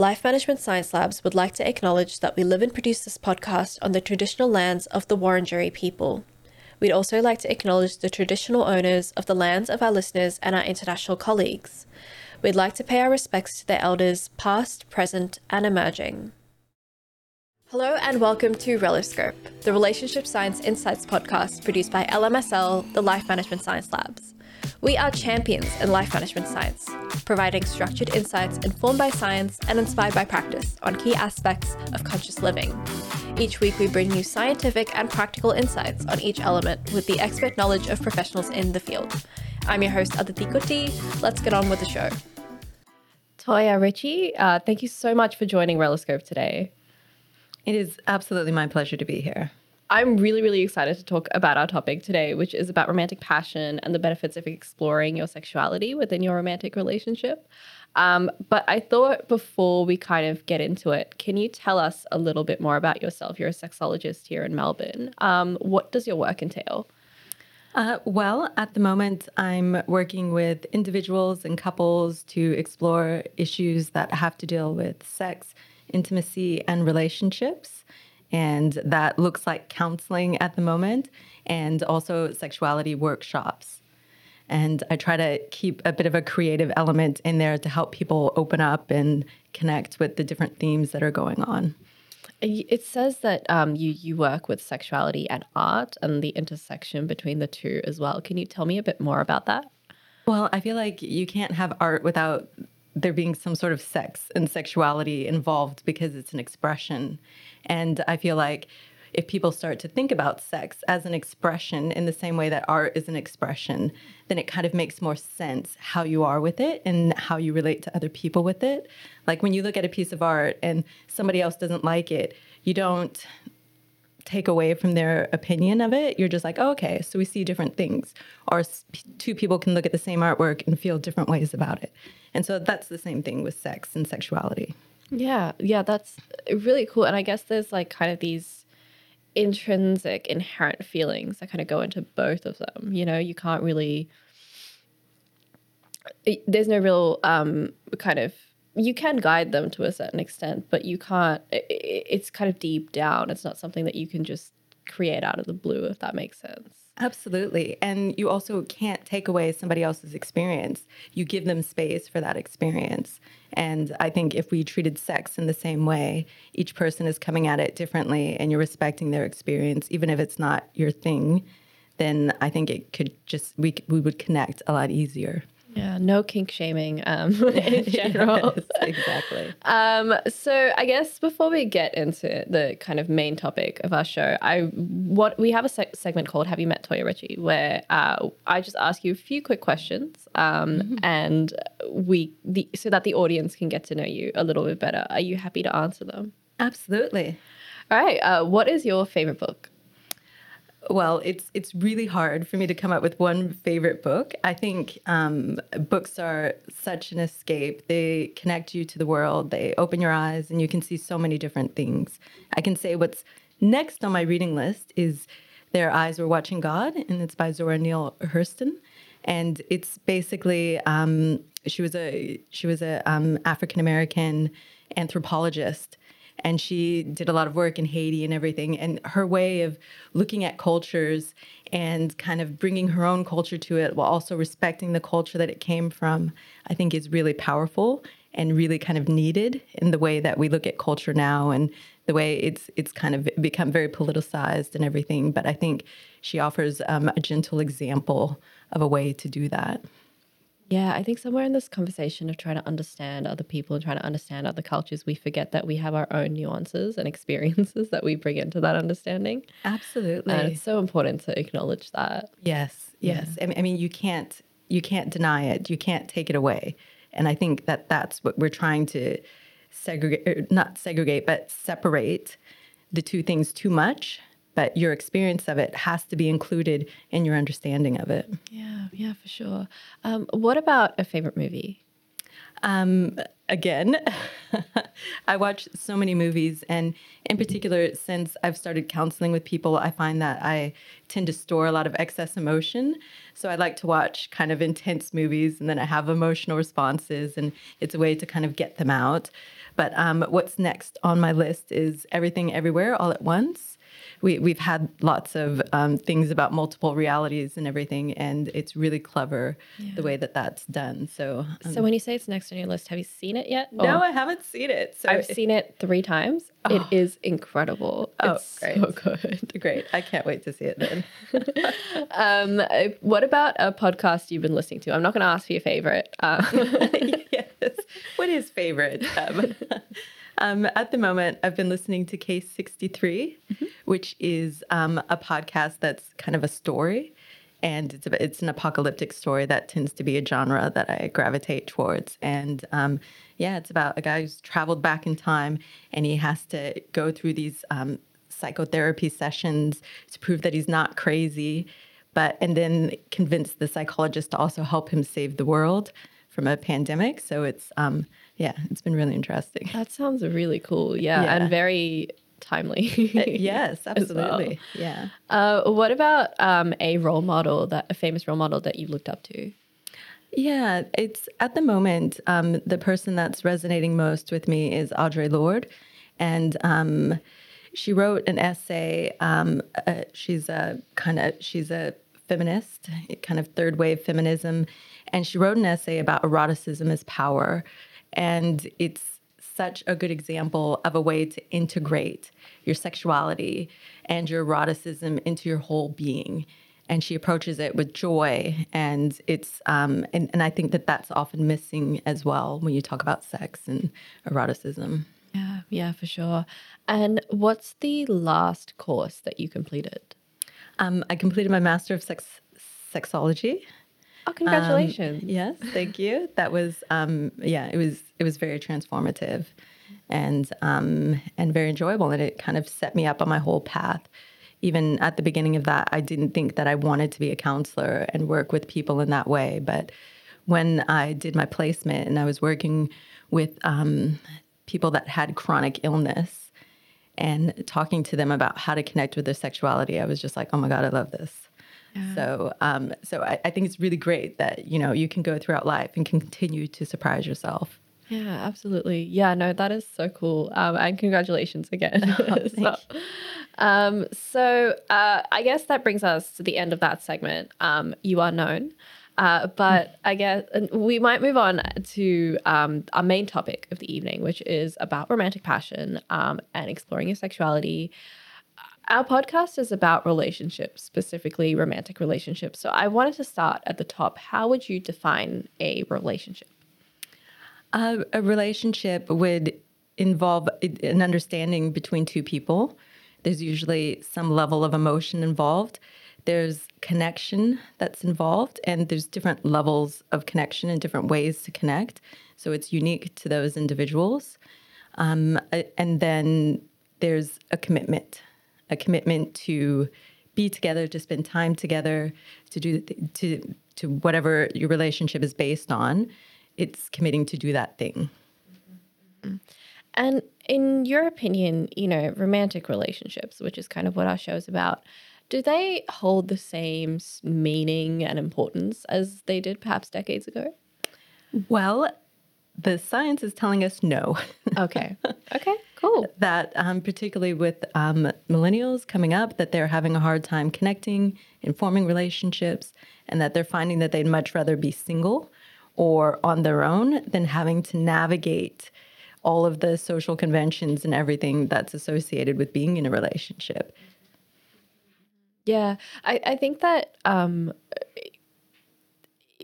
Life Management Science Labs would like to acknowledge that we live and produce this podcast on the traditional lands of the Wurundjeri people. We'd also like to acknowledge the traditional owners of the lands of our listeners and our international colleagues. We'd like to pay our respects to their elders, past, present, and emerging. Hello and welcome to Reloscope, the Relationship Science Insights podcast produced by LMSL, the Life Management Science Labs. We are champions in life management science, providing structured insights informed by science and inspired by practice on key aspects of conscious living. Each week, we bring you scientific and practical insights on each element with the expert knowledge of professionals in the field. I'm your host, Aditi Kutty. Let's get on with the show. Toya Ricci, uh, thank you so much for joining Reloscope today. It is absolutely my pleasure to be here. I'm really, really excited to talk about our topic today, which is about romantic passion and the benefits of exploring your sexuality within your romantic relationship. Um, but I thought before we kind of get into it, can you tell us a little bit more about yourself? You're a sexologist here in Melbourne. Um, what does your work entail? Uh, well, at the moment, I'm working with individuals and couples to explore issues that have to deal with sex, intimacy, and relationships and that looks like counseling at the moment and also sexuality workshops. And I try to keep a bit of a creative element in there to help people open up and connect with the different themes that are going on. It says that um, you you work with sexuality and art and the intersection between the two as well. Can you tell me a bit more about that? Well, I feel like you can't have art without there being some sort of sex and sexuality involved because it's an expression. And I feel like if people start to think about sex as an expression in the same way that art is an expression, then it kind of makes more sense how you are with it and how you relate to other people with it. Like when you look at a piece of art and somebody else doesn't like it, you don't take away from their opinion of it. You're just like, oh, okay, so we see different things. Or two people can look at the same artwork and feel different ways about it. And so that's the same thing with sex and sexuality. Yeah, yeah, that's really cool. And I guess there's like kind of these intrinsic, inherent feelings that kind of go into both of them. You know, you can't really, there's no real um, kind of, you can guide them to a certain extent, but you can't, it's kind of deep down. It's not something that you can just create out of the blue, if that makes sense. Absolutely. And you also can't take away somebody else's experience. You give them space for that experience. And I think if we treated sex in the same way, each person is coming at it differently and you're respecting their experience, even if it's not your thing, then I think it could just, we, we would connect a lot easier. Yeah, no kink shaming um, in general. yes, exactly. Um, so I guess before we get into the kind of main topic of our show, I what we have a se- segment called "Have You Met Toya Ricci," where uh, I just ask you a few quick questions, um, mm-hmm. and we the, so that the audience can get to know you a little bit better. Are you happy to answer them? Absolutely. All right. Uh, what is your favorite book? Well, it's it's really hard for me to come up with one favorite book. I think um, books are such an escape. They connect you to the world. They open your eyes, and you can see so many different things. I can say what's next on my reading list is "Their Eyes Were Watching God," and it's by Zora Neale Hurston, and it's basically um, she was a she was a um, African American anthropologist and she did a lot of work in Haiti and everything. And her way of looking at cultures and kind of bringing her own culture to it while also respecting the culture that it came from, I think is really powerful and really kind of needed in the way that we look at culture now and the way it's it's kind of become very politicized and everything. But I think she offers um, a gentle example of a way to do that. Yeah, I think somewhere in this conversation of trying to understand other people and trying to understand other cultures, we forget that we have our own nuances and experiences that we bring into that understanding. Absolutely. And it's so important to acknowledge that. Yes, yes. Yeah. I mean, you can't you can't deny it. You can't take it away. And I think that that's what we're trying to segregate, er, not segregate, but separate the two things too much but your experience of it has to be included in your understanding of it. Yeah, yeah, for sure. Um, what about a favorite movie? Um, again, I watch so many movies, and in particular, since I've started counseling with people, I find that I tend to store a lot of excess emotion. So I like to watch kind of intense movies, and then I have emotional responses, and it's a way to kind of get them out. But um, what's next on my list is Everything Everywhere All at Once we, we've had lots of um, things about multiple realities and everything, and it's really clever yeah. the way that that's done. So, um, so when you say it's next on your list, have you seen it yet? No, or? I haven't seen it. So I've seen it three times. Oh. It is incredible. Oh, it's great. so good. Great. I can't wait to see it then. um, what about a podcast you've been listening to? I'm not going to ask for your favorite. Uh, yes. What is favorite? Um, at the moment, I've been listening to Case 63, mm-hmm. which is um, a podcast that's kind of a story. And it's, a, it's an apocalyptic story that tends to be a genre that I gravitate towards. And um, yeah, it's about a guy who's traveled back in time and he has to go through these um, psychotherapy sessions to prove that he's not crazy, but and then convince the psychologist to also help him save the world from a pandemic. So it's um, yeah, it's been really interesting. That sounds really cool. Yeah, yeah. and very timely. Uh, yes, absolutely. Well. Yeah. Uh, what about um, a role model that a famous role model that you looked up to? Yeah, it's at the moment um, the person that's resonating most with me is Audre Lorde, and um, she wrote an essay. Um, uh, she's a kind of she's a feminist, kind of third wave feminism, and she wrote an essay about eroticism as power and it's such a good example of a way to integrate your sexuality and your eroticism into your whole being. And she approaches it with joy, and it's um, and, and I think that that's often missing as well when you talk about sex and eroticism. Yeah, yeah, for sure. And what's the last course that you completed? Um, I completed my Master of Sex Sexology Oh, congratulations! Um, yes, thank you. That was um, yeah, it was it was very transformative, and um, and very enjoyable, and it kind of set me up on my whole path. Even at the beginning of that, I didn't think that I wanted to be a counselor and work with people in that way. But when I did my placement and I was working with um, people that had chronic illness and talking to them about how to connect with their sexuality, I was just like, oh my God, I love this. So, um, so I, I think it's really great that you know you can go throughout life and continue to surprise yourself. Yeah, absolutely. Yeah, no, that is so cool. Um, and congratulations again. Oh, so, um, so uh, I guess that brings us to the end of that segment. Um, you are known. Uh, but I guess we might move on to um, our main topic of the evening, which is about romantic passion um, and exploring your sexuality. Our podcast is about relationships, specifically romantic relationships. So I wanted to start at the top. How would you define a relationship? Uh, a relationship would involve an understanding between two people. There's usually some level of emotion involved. There's connection that's involved, and there's different levels of connection and different ways to connect. So it's unique to those individuals. Um, and then there's a commitment a commitment to be together, to spend time together, to do to to whatever your relationship is based on. It's committing to do that thing. And in your opinion, you know, romantic relationships, which is kind of what our show is about, do they hold the same meaning and importance as they did perhaps decades ago? Well, the science is telling us no. okay. Okay. Cool. that um, particularly with um, millennials coming up, that they're having a hard time connecting and forming relationships, and that they're finding that they'd much rather be single or on their own than having to navigate all of the social conventions and everything that's associated with being in a relationship. Yeah, I, I think that um,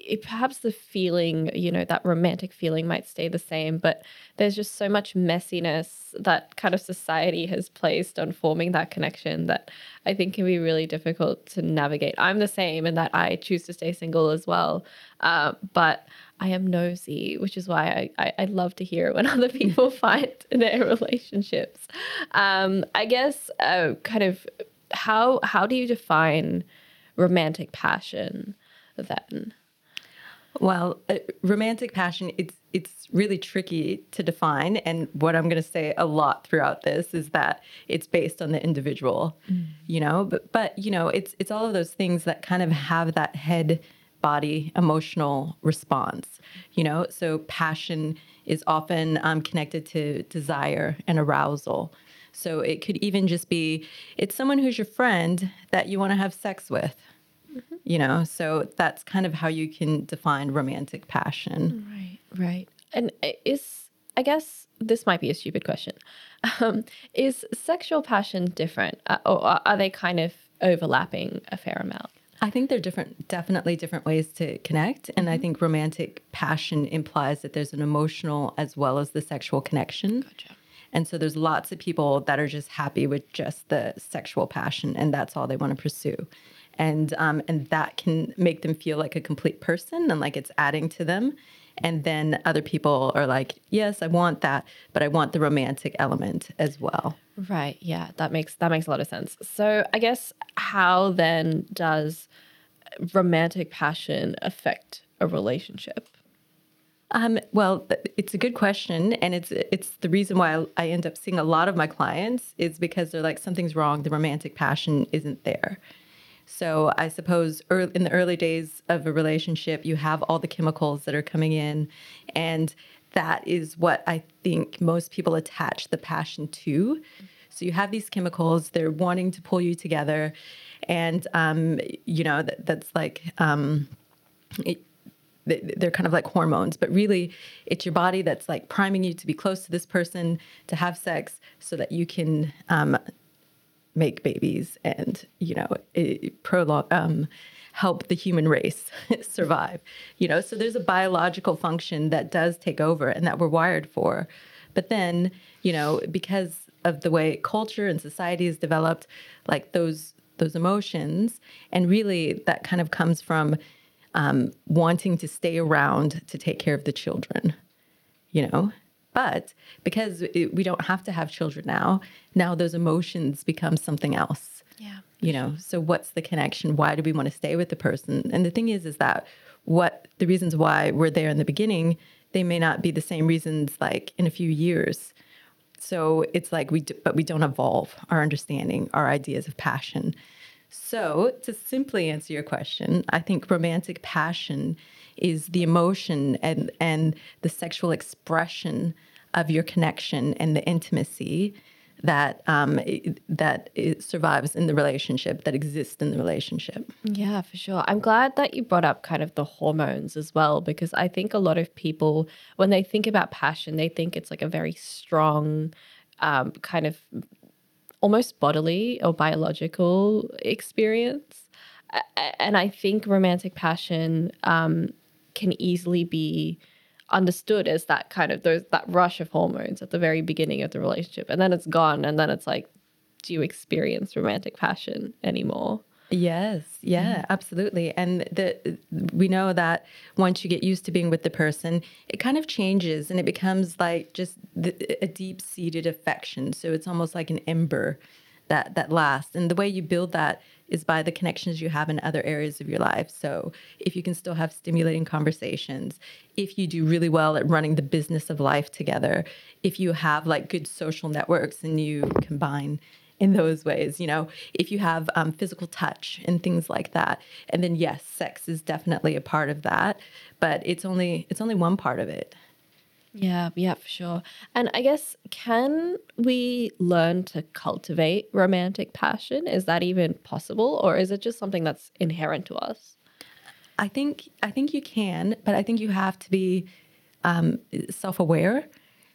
it, perhaps the feeling, you know, that romantic feeling might stay the same, but there's just so much messiness that kind of society has placed on forming that connection that I think can be really difficult to navigate. I'm the same in that I choose to stay single as well, uh, but I am nosy, which is why I, I, I love to hear when other people find their relationships. Um, I guess, uh, kind of, how how do you define romantic passion then? Well, uh, romantic passion it's it's really tricky to define. And what I'm going to say a lot throughout this is that it's based on the individual, mm. you know. But but you know, it's it's all of those things that kind of have that head body emotional response, you know. So passion is often um, connected to desire and arousal. So it could even just be it's someone who's your friend that you want to have sex with. Mm-hmm. You know, so that's kind of how you can define romantic passion. Right, right. And is, I guess this might be a stupid question. Um, is sexual passion different, uh, or are they kind of overlapping a fair amount? I think they're different, definitely different ways to connect. And mm-hmm. I think romantic passion implies that there's an emotional as well as the sexual connection. Gotcha. And so there's lots of people that are just happy with just the sexual passion and that's all they want to pursue. And um, and that can make them feel like a complete person and like it's adding to them. And then other people are like, yes, I want that, but I want the romantic element as well. Right. Yeah, that makes that makes a lot of sense. So I guess how then does romantic passion affect a relationship? Um, well, it's a good question, and it's it's the reason why I end up seeing a lot of my clients is because they're like something's wrong. The romantic passion isn't there. So I suppose early, in the early days of a relationship, you have all the chemicals that are coming in, and that is what I think most people attach the passion to. So you have these chemicals; they're wanting to pull you together, and um, you know that, that's like. Um, it, they're kind of like hormones, but really it's your body that's like priming you to be close to this person, to have sex, so that you can um, make babies and you know prolong, um, help the human race survive. You know, so there's a biological function that does take over and that we're wired for, but then you know because of the way culture and society is developed, like those those emotions, and really that kind of comes from um, wanting to stay around to take care of the children, you know? But because it, we don't have to have children now, now those emotions become something else. Yeah. You know, so what's the connection? Why do we want to stay with the person? And the thing is, is that what the reasons why we're there in the beginning, they may not be the same reasons like in a few years. So it's like we, do, but we don't evolve our understanding, our ideas of passion. So, to simply answer your question, I think romantic passion is the emotion and, and the sexual expression of your connection and the intimacy that um, that survives in the relationship, that exists in the relationship. Yeah, for sure. I'm glad that you brought up kind of the hormones as well, because I think a lot of people, when they think about passion, they think it's like a very strong um, kind of almost bodily or biological experience. And I think romantic passion um, can easily be understood as that kind of those that rush of hormones at the very beginning of the relationship, and then it's gone, and then it's like, do you experience romantic passion anymore? Yes, yeah, mm. absolutely. And the we know that once you get used to being with the person, it kind of changes and it becomes like just the, a deep-seated affection. So it's almost like an ember that that lasts. And the way you build that is by the connections you have in other areas of your life. So if you can still have stimulating conversations, if you do really well at running the business of life together, if you have like good social networks and you combine in those ways you know if you have um, physical touch and things like that and then yes sex is definitely a part of that but it's only it's only one part of it yeah yeah for sure. And i guess can we learn to cultivate romantic passion? Is that even possible or is it just something that's inherent to us? I think i think you can but i think you have to be um, self-aware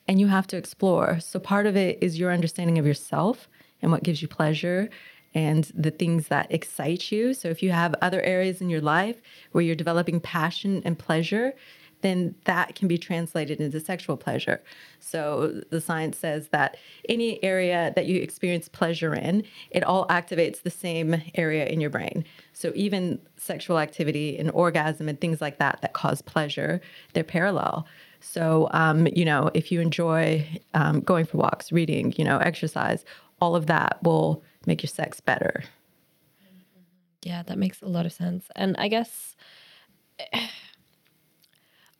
and you have to explore. So part of it is your understanding of yourself and what gives you pleasure and the things that excite you. So if you have other areas in your life where you're developing passion and pleasure, then that can be translated into sexual pleasure. So the science says that any area that you experience pleasure in, it all activates the same area in your brain. So even sexual activity and orgasm and things like that that cause pleasure, they're parallel. So, um, you know, if you enjoy um, going for walks, reading, you know, exercise, all of that will make your sex better. Yeah, that makes a lot of sense. And I guess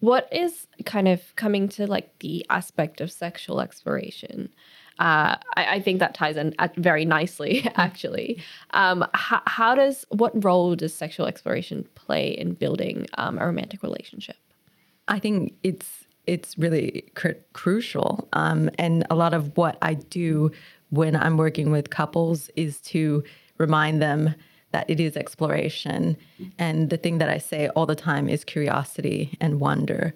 what is kind of coming to like the aspect of sexual exploration? Uh, I, I, think that ties in very nicely, actually. Um, how, how, does what role does sexual exploration play in building um, a romantic relationship? I think it's it's really cr- crucial, um, and a lot of what I do when I'm working with couples is to remind them that it is exploration. And the thing that I say all the time is curiosity and wonder.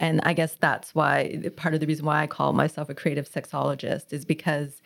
And I guess that's why part of the reason why I call myself a creative sexologist is because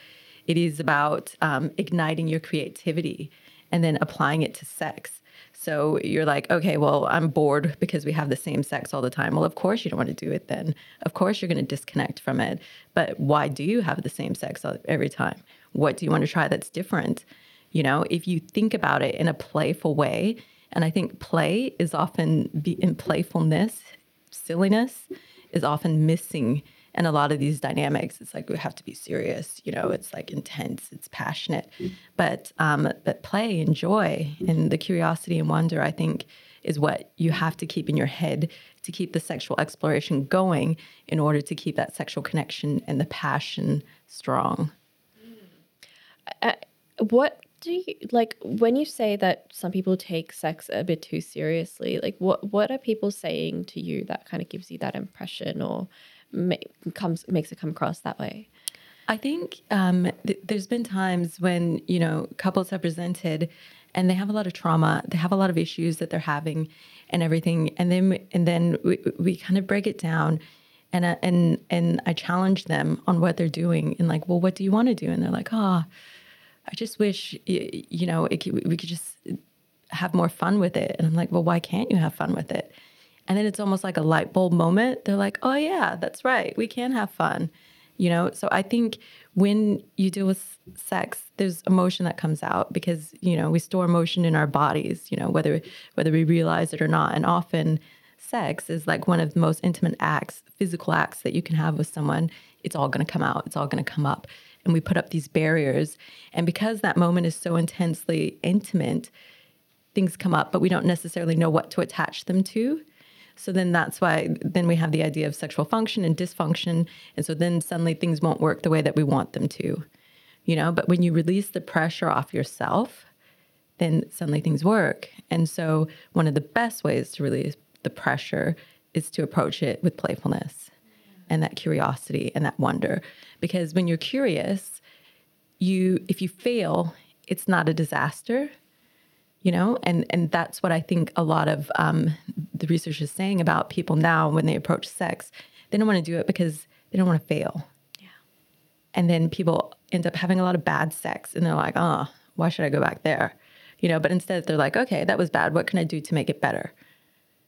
it is about um, igniting your creativity and then applying it to sex. So you're like, okay, well, I'm bored because we have the same sex all the time. Well, of course you don't want to do it then. Of course you're going to disconnect from it. But why do you have the same sex every time? What do you want to try that's different? You know, if you think about it in a playful way, and I think play is often be in playfulness, silliness is often missing in a lot of these dynamics. It's like we have to be serious, you know, it's like intense, it's passionate. But um, but play and joy and the curiosity and wonder, I think, is what you have to keep in your head to keep the sexual exploration going in order to keep that sexual connection and the passion strong. Uh, what do you like when you say that some people take sex a bit too seriously like what what are people saying to you that kind of gives you that impression or comes makes it come across that way? I think um, th- there's been times when you know couples have presented and they have a lot of trauma they have a lot of issues that they're having and everything and then and then we, we kind of break it down and uh, and and I challenge them on what they're doing and like well what do you want to do? And they're like oh I just wish, you know, it, we could just have more fun with it. And I'm like, well, why can't you have fun with it? And then it's almost like a light bulb moment. They're like, oh, yeah, that's right. We can have fun. You know, so I think when you deal with sex, there's emotion that comes out because, you know, we store emotion in our bodies, you know, whether whether we realize it or not. And often sex is like one of the most intimate acts, physical acts that you can have with someone. It's all going to come out. It's all going to come up and we put up these barriers. And because that moment is so intensely intimate, things come up, but we don't necessarily know what to attach them to. So then that's why then we have the idea of sexual function and dysfunction. And so then suddenly things won't work the way that we want them to. You know, but when you release the pressure off yourself, then suddenly things work. And so one of the best ways to release the pressure is to approach it with playfulness and that curiosity and that wonder. Because when you're curious you if you fail it's not a disaster you know? And and that's what i think a lot of um, the research is saying about people now when they approach sex. They don't want to do it because they don't want to fail. Yeah. And then people end up having a lot of bad sex and they're like oh why should i go back there? You know but instead they're like okay that was bad. What can i do to make it better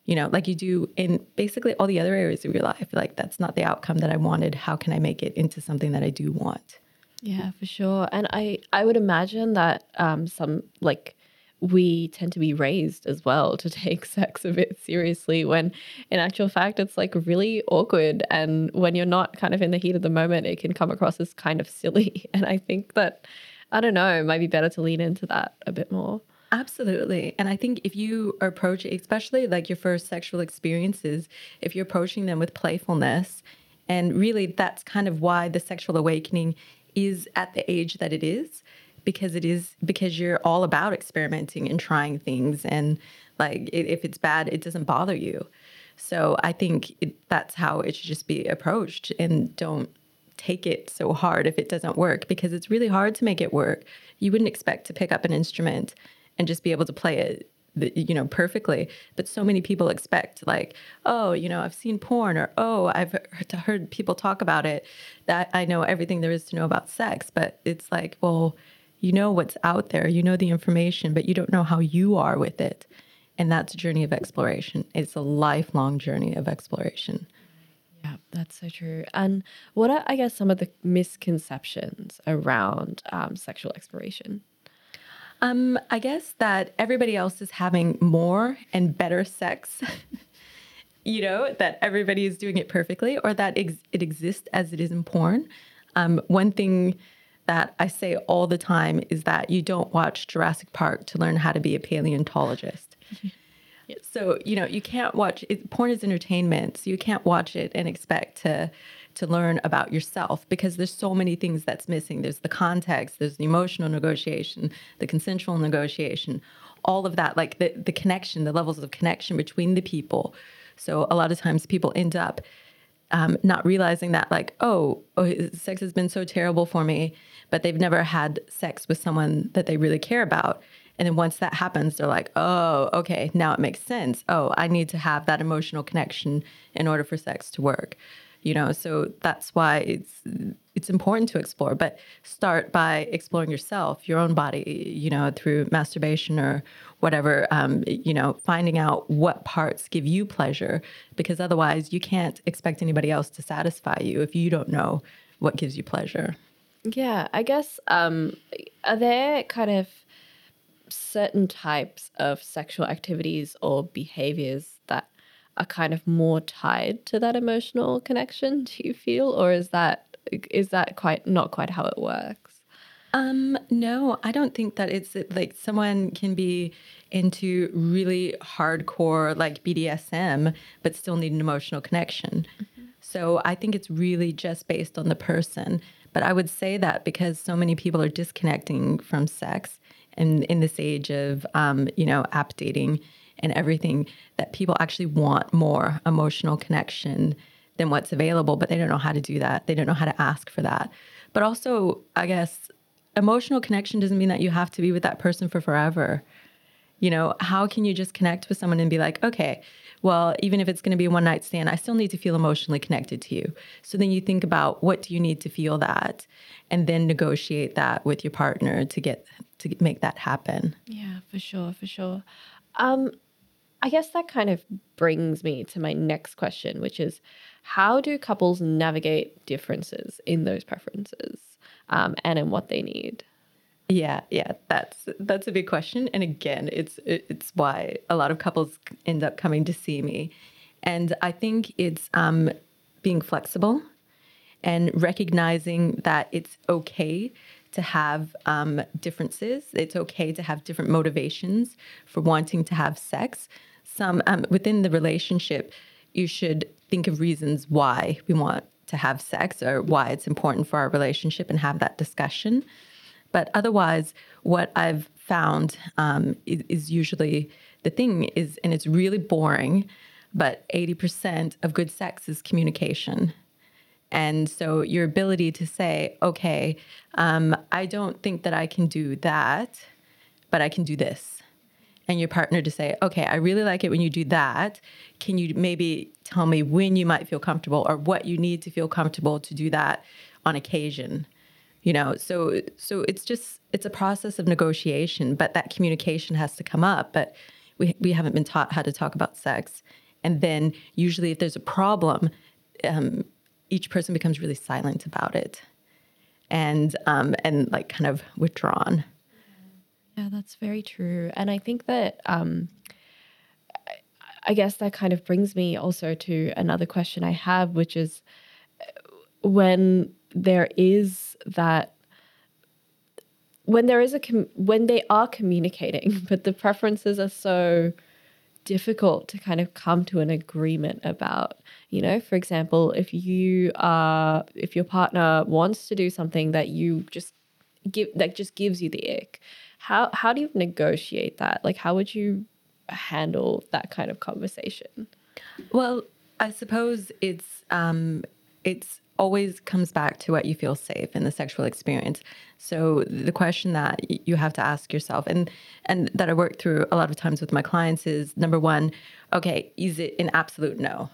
you know, like you do in basically all the other areas of your life. Like that's not the outcome that I wanted. How can I make it into something that I do want? Yeah, for sure. And I I would imagine that um some like we tend to be raised as well to take sex a bit seriously when in actual fact it's like really awkward and when you're not kind of in the heat of the moment it can come across as kind of silly and i think that i don't know it might be better to lean into that a bit more Absolutely. And I think if you approach, especially like your first sexual experiences, if you're approaching them with playfulness, and really that's kind of why the sexual awakening is at the age that it is, because it is because you're all about experimenting and trying things. And like if it's bad, it doesn't bother you. So I think it, that's how it should just be approached and don't take it so hard if it doesn't work because it's really hard to make it work. You wouldn't expect to pick up an instrument and just be able to play it you know perfectly. But so many people expect like oh you know i've seen porn or oh i've heard people talk about it. That i know everything there is to know about sex but it's like well you know what's out there. You know the information but you don't know how you are with it. And that's a journey of exploration. It's a lifelong journey of exploration. Yeah that's so true. And what are i guess some of the misconceptions around um, sexual exploration um, I guess that everybody else is having more and better sex. you know, that everybody is doing it perfectly or that ex- it exists as it is in porn. Um, one thing that I say all the time is that you don't watch Jurassic Park to learn how to be a paleontologist. So you know you can't watch it, porn is entertainment, so you can't watch it and expect to to learn about yourself because there's so many things that's missing. There's the context, there's the emotional negotiation, the consensual negotiation, all of that, like the the connection, the levels of connection between the people. So a lot of times people end up um, not realizing that, like, oh, oh, sex has been so terrible for me, but they've never had sex with someone that they really care about. And then once that happens, they're like, oh, okay, now it makes sense. Oh, I need to have that emotional connection in order for sex to work. You know, so that's why it's it's important to explore. But start by exploring yourself, your own body. You know, through masturbation or whatever. Um, you know, finding out what parts give you pleasure, because otherwise you can't expect anybody else to satisfy you if you don't know what gives you pleasure. Yeah, I guess um, are there kind of certain types of sexual activities or behaviors that are kind of more tied to that emotional connection do you feel? Or is that is that quite not quite how it works? Um no i don't think that it's like someone can be into really hardcore like bdsm but still need an emotional connection. Mm-hmm. so i think it's really just based on the person. But i would say that because so many people are disconnecting from sex and in this age of um, you know app dating and everything that people actually want more emotional connection than what's available but they don't know how to do that. They don't know how to ask for that. But also i guess emotional connection doesn't mean that you have to be with that person for forever. You know how can you just connect with someone and be like okay well even if it's going to be a one night stand i still need to feel emotionally connected to you. So then you think about what do you need to feel that? And then negotiate that with your partner to get to make that happen. Yeah, for sure, for sure. Um, I guess that kind of brings me to my next question, which is how do couples navigate differences in those preferences um, and in what they need? Yeah, yeah, that's that's a big question, and again, it's it's why a lot of couples end up coming to see me, and I think it's um, being flexible and recognizing that it's okay to have um, differences. It's okay to have different motivations for wanting to have sex. Some um, within the relationship, you should think of reasons why we want to have sex or why it's important for our relationship and have that discussion. But otherwise, what I've found um, is, is usually the thing is, and it's really boring, but 80% of good sex is communication. And so your ability to say, okay, um, I don't think that I can do that, but I can do this. And your partner to say, okay, I really like it when you do that. Can you maybe tell me when you might feel comfortable or what you need to feel comfortable to do that on occasion? You know, so so it's just it's a process of negotiation, but that communication has to come up. But we we haven't been taught how to talk about sex. And then usually if there's a problem, um, each person becomes really silent about it and um, and like kind of withdrawn. Yeah, that's very true. And I think that um, I guess that kind of brings me also to another question I have, which is when there is that when there is a com- when they are communicating, but the preferences are so difficult to kind of come to an agreement about you know for example if you are if your partner wants to do something that you just give that just gives you the ick how how do you negotiate that like how would you handle that kind of conversation well i suppose it's um it's always comes back to what you feel safe in the sexual experience. So the question that you have to ask yourself and and that I work through a lot of times with my clients is number 1, okay, is it an absolute no?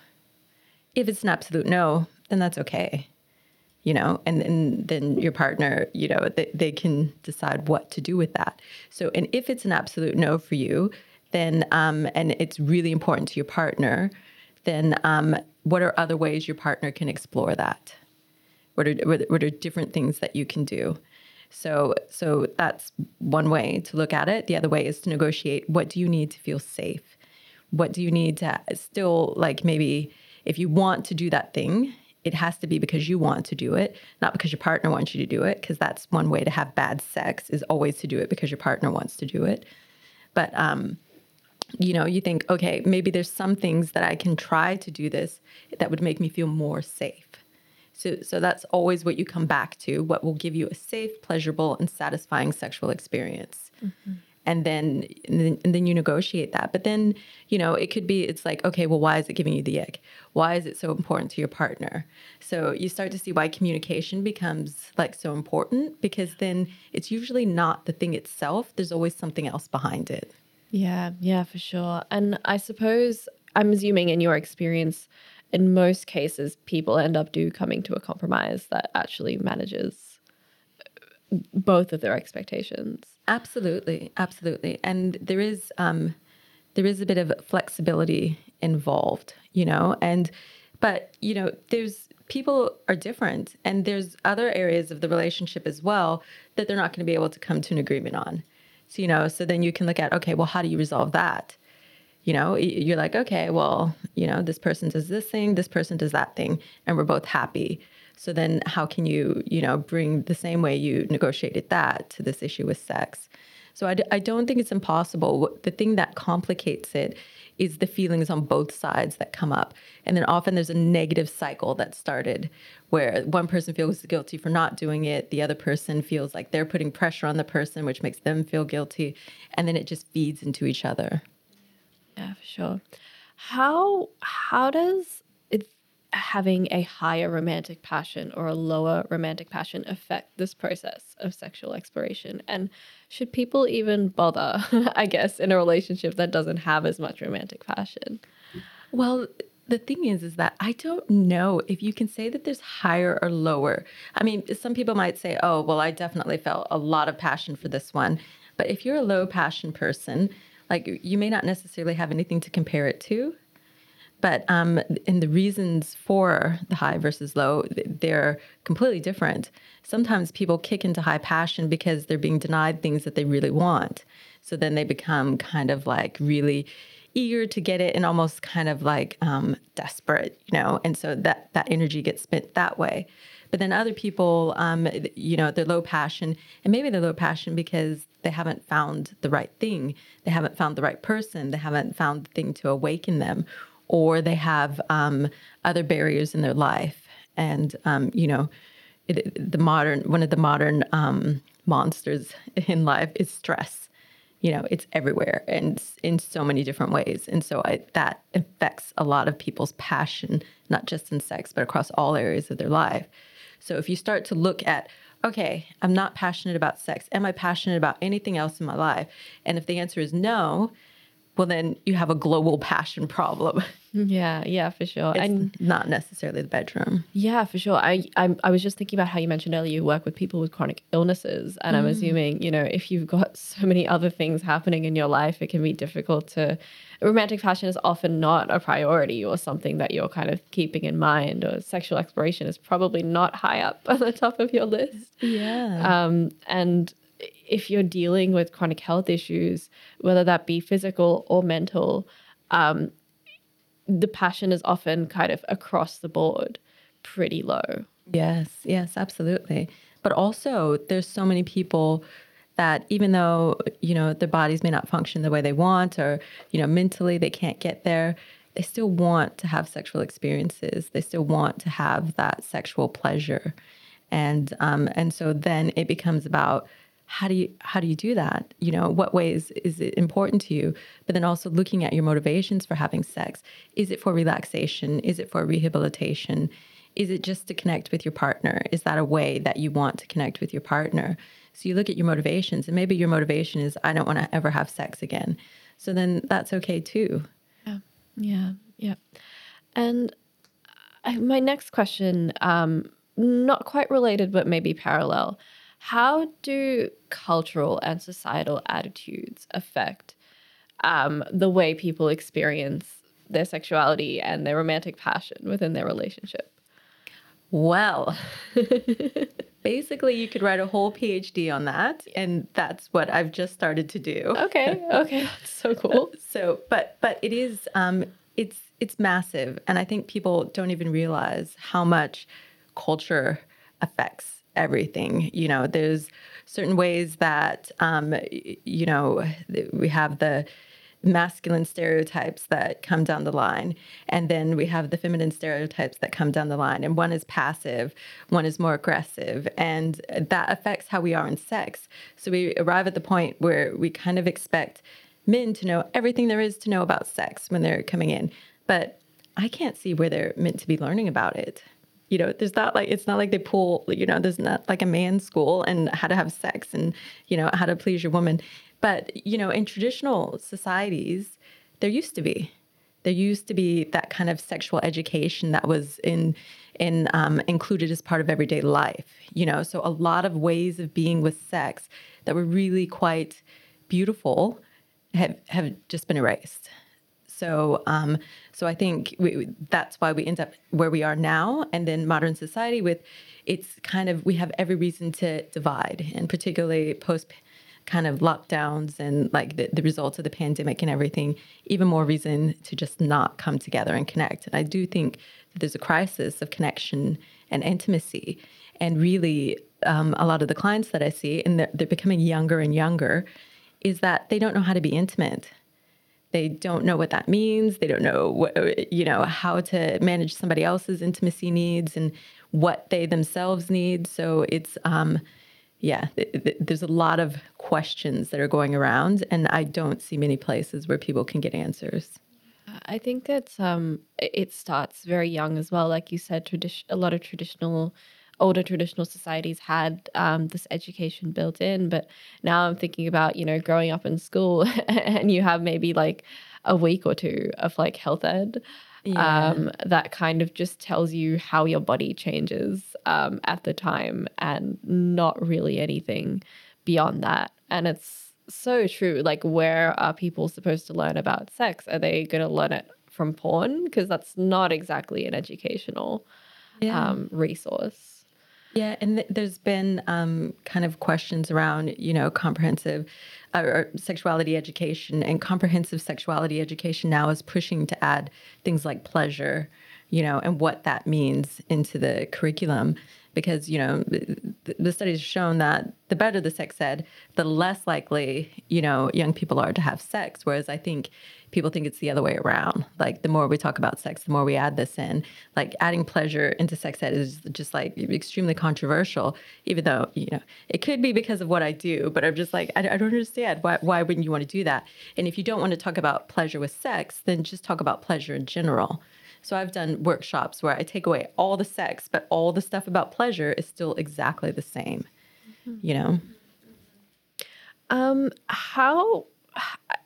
If it's an absolute no, then that's okay. You know, and, and then your partner, you know, they, they can decide what to do with that. So, and if it's an absolute no for you, then, um, and it's really important to your partner, then um, what are other ways your partner can explore that? What are, what are different things that you can do? So, so that's one way to look at it. The other way is to negotiate. What do you need to feel safe? What do you need to still like maybe if you want to do that thing, it has to be because you want to do it, not because your partner wants you to do it. Because that's one way to have bad sex is always to do it because your partner wants to do it. But um, you know, you think, okay, maybe there's some things that I can try to do this that would make me feel more safe. So, so that's always what you come back to what will give you a safe, pleasurable, and satisfying sexual experience. Mm-hmm. And then, and then, you negotiate that. But then, you know, it could be, it's like, okay, well, why is it giving you the egg? Why is it so important to your partner? So you start to see why communication becomes like so important because then it's usually not the thing itself. There's always something else behind it. Yeah, yeah, for sure. And I suppose I'm assuming in your experience, in most cases, people end up do coming to a compromise that actually manages both of their expectations. Absolutely, absolutely. And there is um, there is a bit of flexibility involved, you know, and but you know, there's people are different, and there's other areas of the relationship as well that they're not going to be able to come to an agreement on. So, you know, so then you can look at, okay, well, how do you resolve that? You know, you're like, okay, well, you know, this person does this thing, this person does that thing, and we're both happy. So then how can you, you know, bring the same way you negotiated that to this issue with sex? So I d- I don't think it's impossible. The thing that complicates it is the feelings on both sides that come up. And then often there's a negative cycle that started where one person feels guilty for not doing it, the other person feels like they're putting pressure on the person, which makes them feel guilty. And then it just feeds into each other. Yeah, for sure. How how does having a higher romantic passion or a lower romantic passion affect this process of sexual exploration? And should people even bother, I guess, in a relationship that doesn't have as much romantic passion? Well, the thing is is that I don't know if you can say that there's higher or lower. I mean, some people might say, "Oh, well, I definitely felt a lot of passion for this one." But if you're a low passion person, like you may not necessarily have anything to compare it to. But um, in the reasons for the high versus low, they're completely different. Sometimes people kick into high passion because they're being denied things that they really want. So then they become kind of like really eager to get it and almost kind of like um, desperate, you know. And so that that energy gets spent that way. But then other people, um, you know, they're low passion, and maybe they're low passion because they haven't found the right thing, they haven't found the right person, they haven't found the thing to awaken them, or they have um, other barriers in their life. And, um, you know, it, the modern, one of the modern um, monsters in life is stress. You know, it's everywhere and in so many different ways. And so I, that affects a lot of people's passion, not just in sex, but across all areas of their life. So if you start to look at, okay, I'm not passionate about sex. Am I passionate about anything else in my life? And if the answer is no, well, then you have a global passion problem. Yeah, yeah, for sure. It's and not necessarily the bedroom. Yeah, for sure. I, I I was just thinking about how you mentioned earlier you work with people with chronic illnesses, and mm. I'm assuming you know if you've got so many other things happening in your life, it can be difficult to. Romantic passion is often not a priority or something that you're kind of keeping in mind, or sexual exploration is probably not high up on the top of your list. Yeah. Um, and if you're dealing with chronic health issues, whether that be physical or mental, um, the passion is often kind of across the board pretty low. Yes, yes, absolutely. But also, there's so many people that even though you know their bodies may not function the way they want, or you know mentally they can't get there, they still want to have sexual experiences. They still want to have that sexual pleasure, and um, and so then it becomes about how do you how do you do that? You know what ways is it important to you? But then also looking at your motivations for having sex. Is it for relaxation? Is it for rehabilitation? Is it just to connect with your partner? Is that a way that you want to connect with your partner? So you look at your motivations and maybe your motivation is i don't want to ever have sex again. So then that's okay too. Yeah. Yeah. Yeah. And I, my next question um not quite related but maybe parallel how do cultural and societal attitudes affect um, the way people experience their sexuality and their romantic passion within their relationship? Well, basically, you could write a whole PhD on that, and that's what I've just started to do. Okay, okay, that's so cool. so, but but it is um, it's it's massive, and I think people don't even realize how much culture affects everything. You know, there's certain ways that, um, you know, we have the masculine stereotypes that come down the line and then we have the feminine stereotypes that come down the line and one is passive one is more aggressive and that affects how we are in sex so we arrive at the point where we kind of expect men to know everything there is to know about sex when they're coming in but i can't see where they're meant to be learning about it you know there's not like it's not like they pull you know there's not like a man's school and how to have sex and you know how to please your woman but, you know, in traditional societies, there used to be. There used to be that kind of sexual education that was in in um, included as part of everyday life. You know, so a lot of ways of being with sex that were really quite beautiful have have just been erased. So, um, so I think we, that's why we end up where we are now. And then modern society with it's kind of we have every reason to divide, and particularly post kind of lockdowns and like the, the results of the pandemic and everything, even more reason to just not come together and connect. And I do think that there's a crisis of connection and intimacy. And really, um, a lot of the clients that I see, and they're, they're becoming younger and younger, is that they don't know how to be intimate. They don't know what that means. They don't know what, you know, how to manage somebody else's intimacy needs and what they themselves need. So it's, um, yeah, th- th- there's a lot of questions that are going around, and I don't see many places where people can get answers. I think it's um it starts very young as well. Like you said, tradition a lot of traditional older traditional societies had um, this education built in, but now I'm thinking about you know growing up in school and you have maybe like a week or two of like health ed yeah. um, that kind of just tells you how your body changes um, at the time and not really anything beyond that. And it's so true. Like, where are people supposed to learn about sex? Are they going to learn it from porn? Because that's not exactly an educational yeah. um, resource. Yeah, and th- there's been um, kind of questions around, you know, comprehensive uh, or sexuality education, and comprehensive sexuality education now is pushing to add things like pleasure, you know, and what that means into the curriculum because you know the, the studies have shown that the better the sex ed, the less likely you know young people are to have sex. Whereas I think people think it's the other way around. Like the more we talk about sex, the more we add this in. Like adding pleasure into sex ed is just like extremely controversial. Even though you know it could be because of what I do, but I'm just like I, I don't understand why why wouldn't you want to do that? And if you don't want to talk about pleasure with sex, then just talk about pleasure in general. So I've done workshops where I take away all the sex, but all the stuff about pleasure is still exactly the same. Mm-hmm. You know. Um how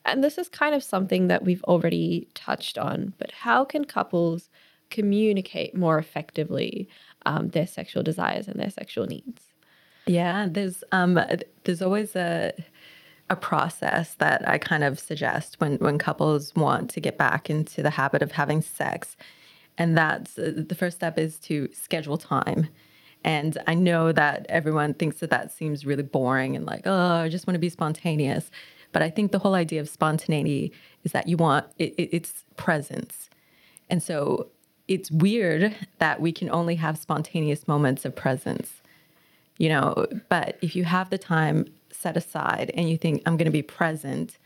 and this is kind of something that we've already touched on, but how can couples communicate more effectively um, their sexual desires and their sexual needs? Yeah, there's um, there's always a a process that I kind of suggest when when couples want to get back into the habit of having sex, and that's uh, the first step is to schedule time. And I know that everyone thinks that that seems really boring and like, oh, I just want to be spontaneous. But I think the whole idea of spontaneity is that you want it, it, it's presence. And so it's weird that we can only have spontaneous moments of presence, you know. But if you have the time set aside and you think, I'm going to be present,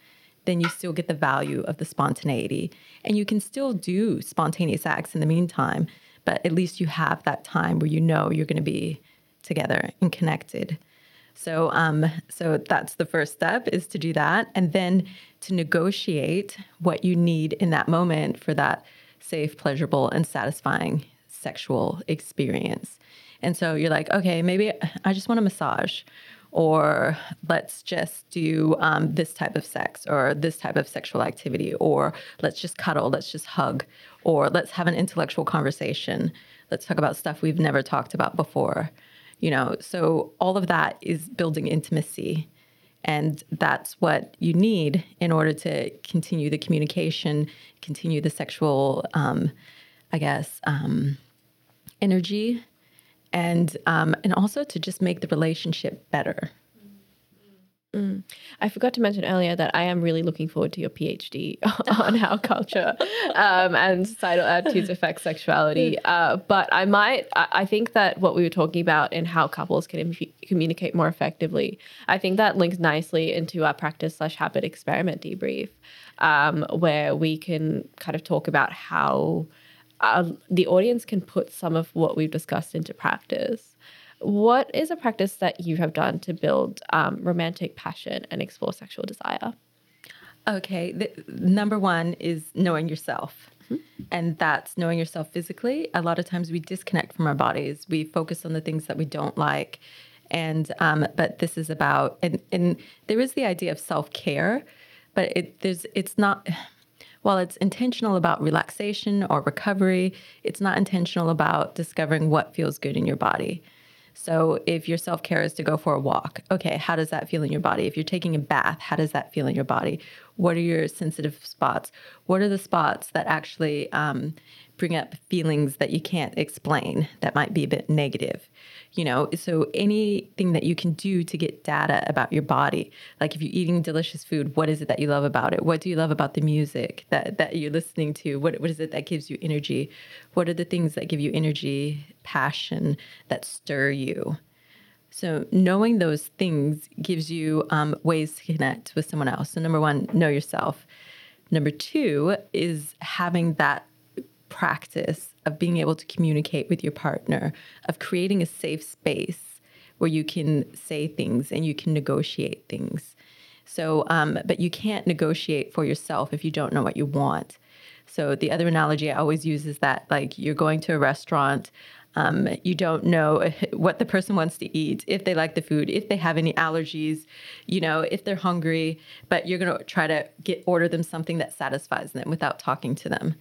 then you still get the value of the spontaneity. And you can still do spontaneous acts in the meantime, but at least you have that time where you know you're going to be together and connected. So, um, so that's the first step is to do that, and then to negotiate what you need in that moment for that safe, pleasurable, and satisfying sexual experience. And so you're like, okay, maybe I just want a massage, or let's just do um, this type of sex or this type of sexual activity or let's just cuddle let's just hug or let's have an intellectual conversation. Let's talk about stuff we've never talked about before you know? So all of that is building intimacy and that's what you need in order to continue the communication continue the sexual um, i guess um, energy and um, and also to just make the relationship better. Mm. I forgot to mention earlier that I am really looking forward to your PhD on how culture um, and societal attitudes affect sexuality. Uh, but I might, I, think that what we were talking about in how couples can Im- communicate more effectively, I think that links nicely into our practice slash habit experiment debrief, um, where we can kind of talk about how uh, the audience can put some of what we've discussed into practice. What is a practice that you have done to build um, romantic passion and explore sexual desire? Okay, the, number one is knowing yourself. And that's knowing yourself physically. A lot of times we disconnect from our bodies. We focus on the things that we don't like. And um, but this is about and, and there is the idea of self care, but it there's it's not while it's intentional about relaxation or recovery, it's not intentional about discovering what feels good in your body. So if your self care is to go for a walk, okay, how does that feel in your body? If you're taking a bath, how does that feel in your body? What are your sensitive spots? What are the spots that actually um, bring up feelings that you can't explain that might be a bit negative? You know, so anything that you can do to get data about your body, like if you're eating delicious food, what is it that you love about it? What do you love about the music that, that you're listening to? What, what is it that gives you energy? What are the things that give you energy, passion, that stir you? So knowing those things gives you um, ways to connect with someone else. So number one, know yourself. Number two is having that practice of being able to communicate with your partner, of creating a safe space where you can say things and you can negotiate things. So, um, but you can't negotiate for yourself if you don't know what you want. So, the other analogy I always use is that, like, you're going to a restaurant, um, you don't know what the person wants to eat, if they like the food, if they have any allergies, you know, if they're hungry, but you're going to try to get order them something that satisfies them without talking to them.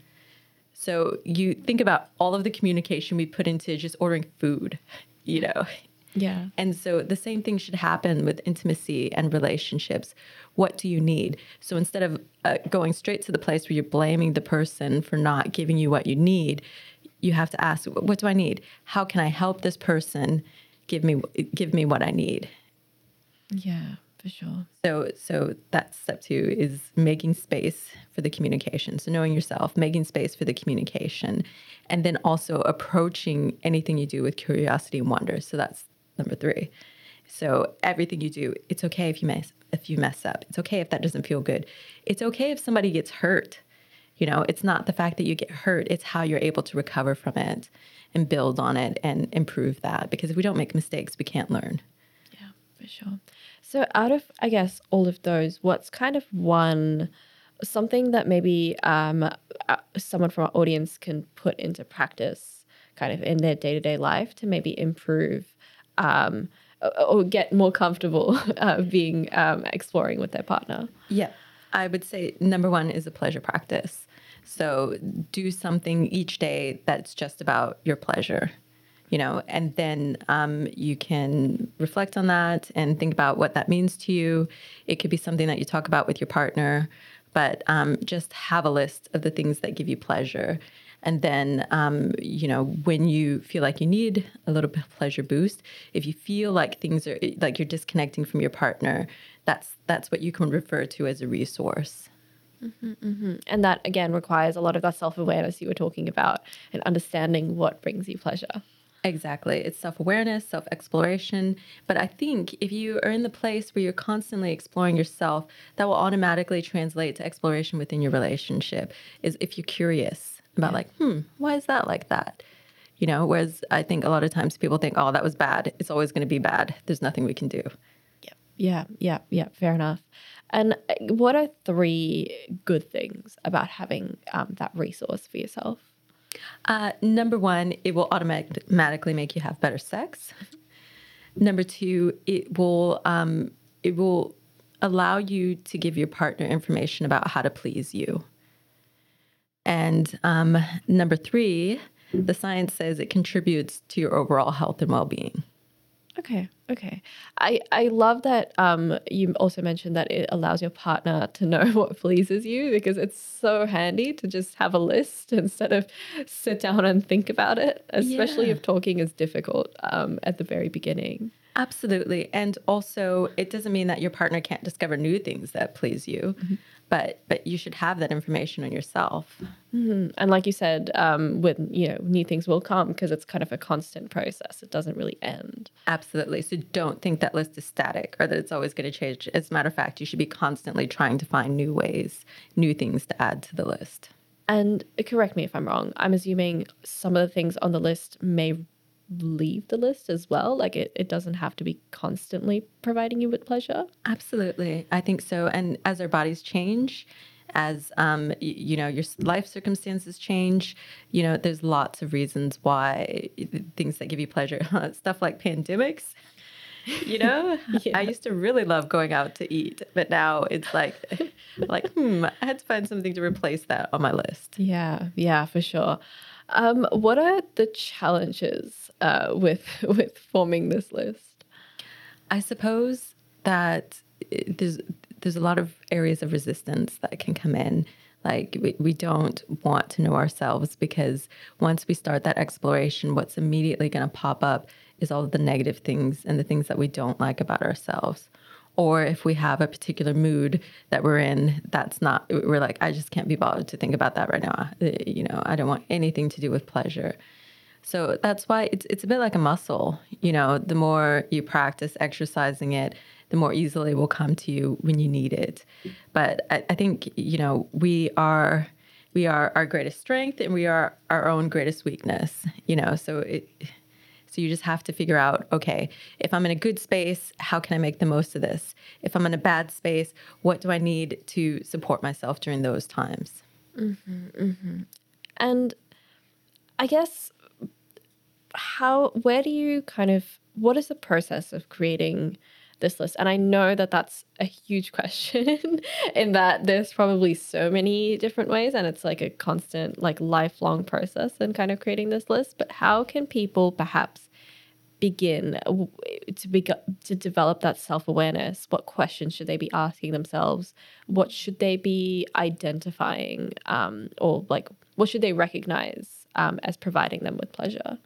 So you think about all of the communication we put into just ordering food, you know. Yeah. And so the same thing should happen with intimacy and relationships. What do you need? So instead of uh, going straight to the place where you're blaming the person for not giving you what you need, you have to ask, what do I need? How can I help this person give me give me what I need? Yeah for sure. So, so that's step two is making space for the communication. So knowing yourself, making space for the communication, and then also approaching anything you do with curiosity and wonder. So that's number three. So everything you do, it's okay if you mess if you mess up. It's okay if that doesn't feel good. It's okay if somebody gets hurt. You know, it's not the fact that you get hurt, it's how you're able to recover from it and build on it and improve that. Because if we don't make mistakes, we can't learn. Yeah, for sure. So, out of, I guess, all of those, what's kind of one something that maybe um, someone from our audience can put into practice kind of in their day to day life to maybe improve um, or get more comfortable uh, being um, exploring with their partner? Yeah. I would say number one is a pleasure practice. So do something each day that's just about your pleasure you know, and then um, you can reflect on that and think about what that means to you. It could be something that you talk about with your partner, but um, just have a list of the things that give you pleasure. And then, um, you know, when you feel like you need a little bit of pleasure boost, if you feel like things are like you're disconnecting from your partner, that's that's what you can refer to as a resource. Mm-hmm, mm-hmm. And that again requires a lot of that self awareness you were talking about and understanding what brings you pleasure. Exactly. It's self awareness, self exploration. But I think if you are in the place where you're constantly exploring yourself, that will automatically translate to exploration within your relationship. Is if you're curious about, like, hmm, why is that like that? You know, whereas I think a lot of times people think, oh, that was bad. It's always going to be bad. There's nothing we can do. Yeah. Yeah. Yeah. Yeah. Fair enough. And uh, what are three good things about having um, that resource for yourself? Uh, number one, it will automatically make you have better sex. Number two, it will um, it will allow you to give your partner information about how to please you. And um, number three, the science says it contributes to your overall health and well being. Okay. Okay. I, I love that um, you also mentioned that it allows your partner to know what pleases you because it's so handy to just have a list instead of sit down and think about it, especially yeah. if talking is difficult um, at the very beginning. Absolutely. And also, it doesn't mean that your partner can't discover new things that please you. Mm-hmm but but you should have that information on yourself. Mm-hmm. and like you said um, with you know new things will come because it's kind of a constant process. It doesn't really end. Absolutely. So don't think that list is static or that it's always going to change. As a matter of fact you should be constantly trying to find new ways new things to add to the list. And correct me if i'm wrong. I'm assuming some of the things on the list may leave the list as well? Like it, it doesn't have to be constantly providing you with pleasure? Absolutely. I think so. And as our bodies change, as um, y- you know, your life circumstances change, you know, there's lots of reasons why things that give you pleasure, stuff like pandemics. You know, yeah. I used to really love going out to eat, but now it's like, like, hmm, I had to find something to replace that on my list. Yeah, yeah, for sure. Um, what are the challenges uh, with with forming this list? I suppose that there's there's a lot of areas of resistance that can come in. Like we, we don't want to know ourselves because once we start that exploration, what's immediately going to pop up is all the negative things and the things that we don't like about ourselves or if we have a particular mood that we're in that's not we're like i just can't be bothered to think about that right now uh, you know i don't want anything to do with pleasure so that's why it's it's a bit like a muscle you know the more you practice exercising it the more easily it will come to you when you need it but i, I think you know we are we are our greatest strength and we are our own greatest weakness you know so it so you just have to figure out okay, if I'm in a good space, how can I make the most of this? If I'm in a bad space, what do I need to support myself during those times? Mm-hmm, mm-hmm. And I guess how, where do you kind of, what is the process of creating? this list? And I know that that's a huge question in that there's probably so many different ways and it's like a constant, like lifelong process in kind of creating this list. But how can people perhaps begin to be to develop that self-awareness what questions should they be asking themselves what should they be identifying um, or like what should they recognize um, as providing them with pleasure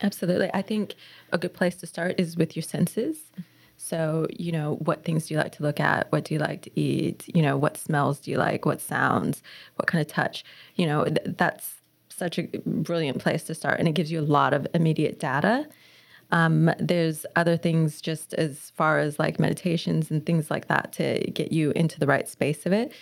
absolutely i think a good place to start is with your senses so, you know, what things do you like to look at? What do you like to eat? You know, what smells do you like? What sounds? What kind of touch? You know, th- that's such a brilliant place to start. And it gives you a lot of immediate data. Um, there's other things just as far as like meditations and things like that to get you into the right space of it.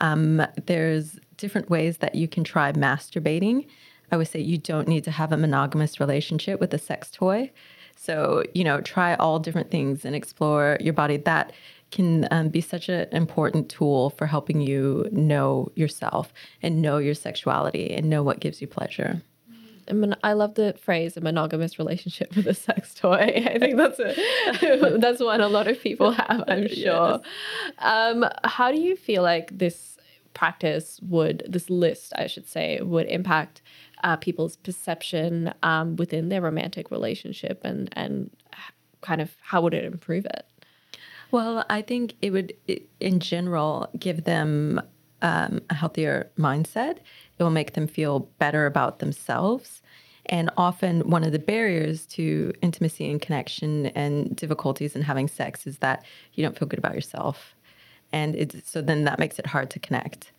Um, there's different ways that you can try masturbating. I would say you don't need to have a monogamous relationship with a sex toy. So, you know, try all different things and explore your body. That can um, be such an important tool for helping you know yourself and know your sexuality and know what gives you pleasure. I love the phrase a monogamous relationship with a sex toy. I think that's a, that's one a lot of people have, I'm sure. Yes. Um, how do you feel like this practice would, this list, I should say, would impact uh, people's perception um, within their romantic relationship and and kind of how would it improve it? Well, I think it would, in general, give them um, a healthier mindset. It will make them feel better about themselves. And often, one of the barriers to intimacy and connection and difficulties in having sex is that you don't feel good about yourself. And it's, so then that makes it hard to connect.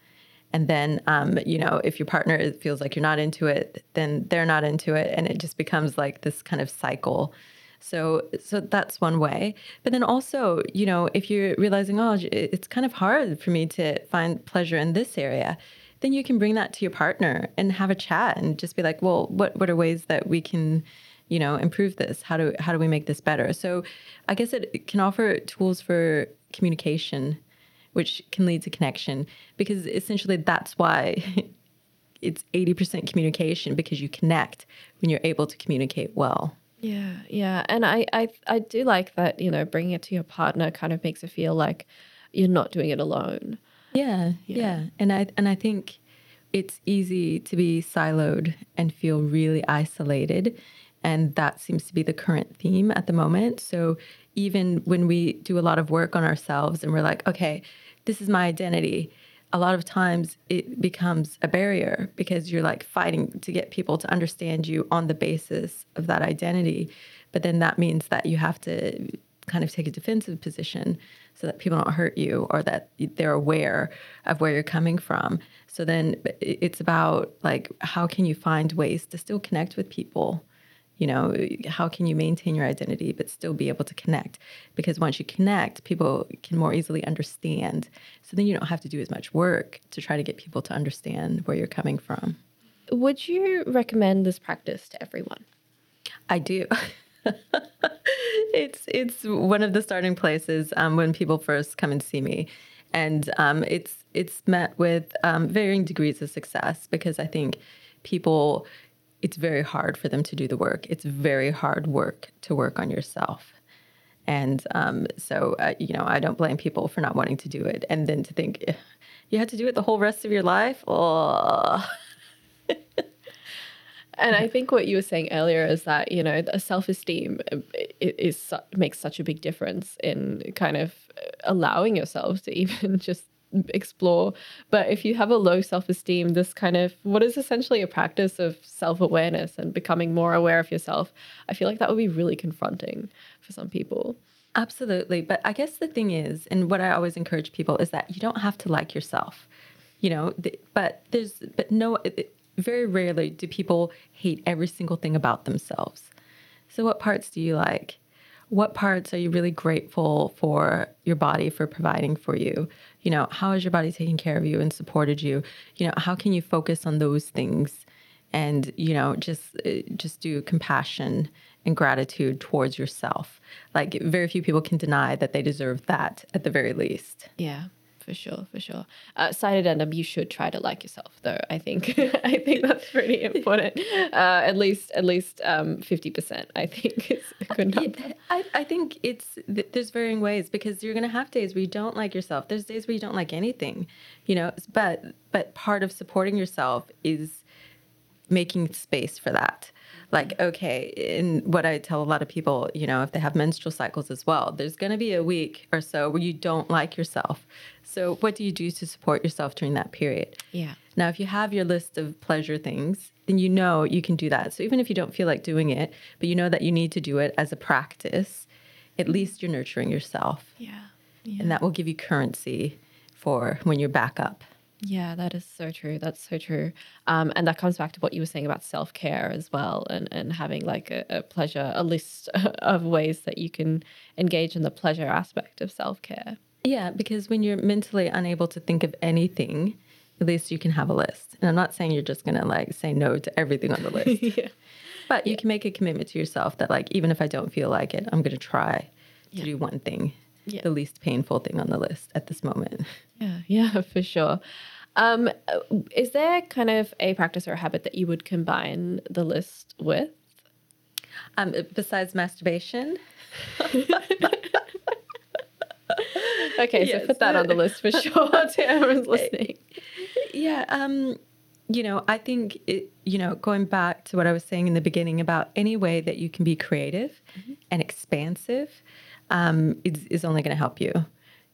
And then, um, you know, if your partner feels like you're not into it, then they're not into it, and it just becomes like this kind of cycle. So, so that's one way. But then also, you know, if you're realizing, oh, it's kind of hard for me to find pleasure in this area, then you can bring that to your partner and have a chat and just be like, well, what what are ways that we can, you know, improve this? How do how do we make this better? So, I guess it can offer tools for communication which can lead to connection because essentially that's why it's 80% communication because you connect when you're able to communicate well. Yeah, yeah. And I, I I do like that, you know, bringing it to your partner kind of makes it feel like you're not doing it alone. Yeah, yeah. Yeah. And I and I think it's easy to be siloed and feel really isolated. And that seems to be the current theme at the moment. So even when we do a lot of work on ourselves and we're like, okay, this is my identity, a lot of times it becomes a barrier because you're like fighting to get people to understand you on the basis of that identity. but then that means that you have to kind of take a defensive position so that people don't hurt you or that they're aware of where you're coming from. So then it's about like how can you find ways to still connect with people? You know, how can you maintain your identity but still be able to connect? Because once you connect, people can more easily understand. So then you don't have to do as much work to try to get people to understand where you're coming from. Would you recommend this practice to everyone? I do. it's it's one of the starting places um, when people first come and see me, and um, it's it's met with um, varying degrees of success because I think people it's very hard for them to do the work. It's very hard work to work on yourself. And um, so, uh, you know, I don't blame people for not wanting to do it. And then to think you had to do it the whole rest of your life. Oh. and I think what you were saying earlier is that you know self esteem is makes such a big difference in kind of allowing yourself to even just explore. But if you have a low self esteem, this kind of what is essentially a practice of self awareness and becoming more aware of yourself, I feel like that would be really confronting for some people. Absolutely. But I guess the thing is, and what I always encourage people is that you don't have to like yourself, you know, but there's, but no, very rarely do people hate every single thing about themselves. So, what parts do you like? What parts are you really grateful for your body for providing for you? You know, how has your body taken care of you and supported you? You know, how can you focus on those things and, you know, just uh, just do compassion and gratitude towards yourself. Like very few people can deny that they deserve that at the very least. Yeah for sure, for sure. Uh, side addendum: you should try to like yourself, though. I think I think that's pretty important. Uh, at least at least um, fifty um, percent. I think is good number. I, I think it's there's varying ways because you're gonna have days where you don't like yourself. There's days where you don't like anything, you know. But but part of supporting yourself is making space for that like okay and what i tell a lot of people you know if they have menstrual cycles as well there's going to be a week or so where you don't like yourself so what do you do to support yourself during that period yeah now if you have your list of pleasure things then you know you can do that so even if you don't feel like doing it but you know that you need to do it as a practice at least you're nurturing yourself yeah, yeah. and that will give you currency for when you're back up yeah, that is so true. That's so true. Um, and that comes back to what you were saying about self care as well, and, and having like a, a, pleasure, a list of ways that you can engage in the pleasure aspect of self care. Yeah, because when you're mentally unable to think of anything, at least you can have a list. And I'm not saying you're just going to like say no to everything on the list. yeah. But you yeah. can make a commitment to yourself that, like, even if I don't feel like it, I'm going to try to yeah. do one thing yeah. the least painful thing on the list at this moment. Yeah, yeah, for sure. Um, is there kind of a practice or a habit that you would combine the list with? Um, besides masturbation. okay, yes. so put that on the list for sure to everyone's listening. Yeah, um, you know, I think it, you know, going back to what I was saying in the beginning about any way that you can be creative mm-hmm. and expansive um, is, is only going to help you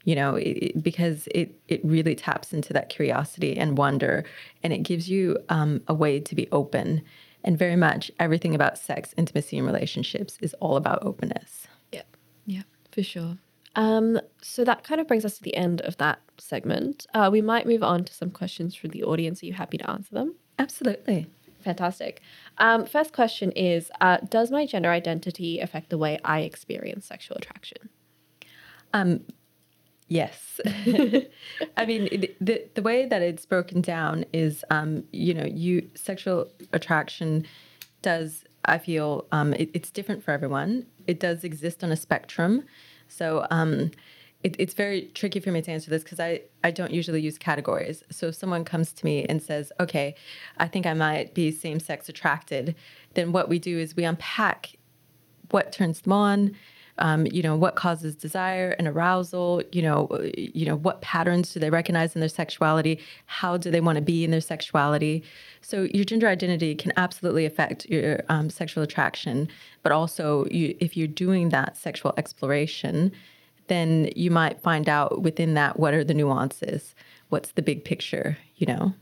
you know it, because it it really taps into that curiosity and wonder and it gives you um, a way to be open and very much everything about sex intimacy and relationships is all about openness yeah yeah for sure um, so that kind of brings us to the end of that segment uh, we might move on to some questions from the audience are you happy to answer them absolutely fantastic um, first question is uh, Does my gender identity affect the way I experience sexual attraction? Um, yes. I mean, the, the way that it's broken down is, um, you know, you sexual attraction does, I feel, um, it, it's different for everyone. It does exist on a spectrum. So, um, it, it's very tricky for me to answer this because I, I don't usually use categories. So if someone comes to me and says, okay, I think I might be same sex attracted, then what we do is we unpack what turns them on, um, you know, what causes desire and arousal, you know, you know, what patterns do they recognize in their sexuality? How do they want to be in their sexuality? So your gender identity can absolutely affect your um, sexual attraction, but also you, if you're doing that sexual exploration, then you might find out within that what are the nuances, what's the big picture, you know?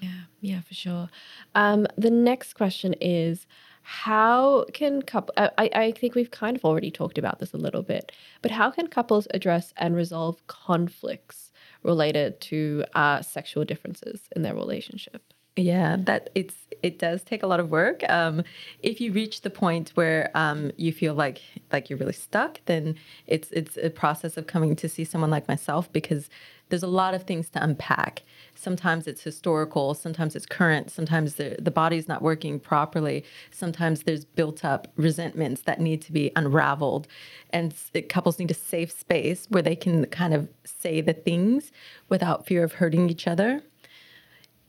Yeah, yeah, for sure. Um, the next question is how can couple I, I think we've kind of already talked about this a little bit but how can couples address and resolve conflicts related to uh, sexual differences in their relationship? Yeah that it's it does take a lot of work. Um, if you reach the point where um, you feel like like you're really stuck then it's it's a process of coming to see someone like myself because there's a lot of things to unpack. Sometimes it's historical, sometimes it's current, sometimes the, the body's not working properly, sometimes there's built up resentments that need to be unraveled. And couples need a safe space where they can kind of say the things without fear of hurting each other.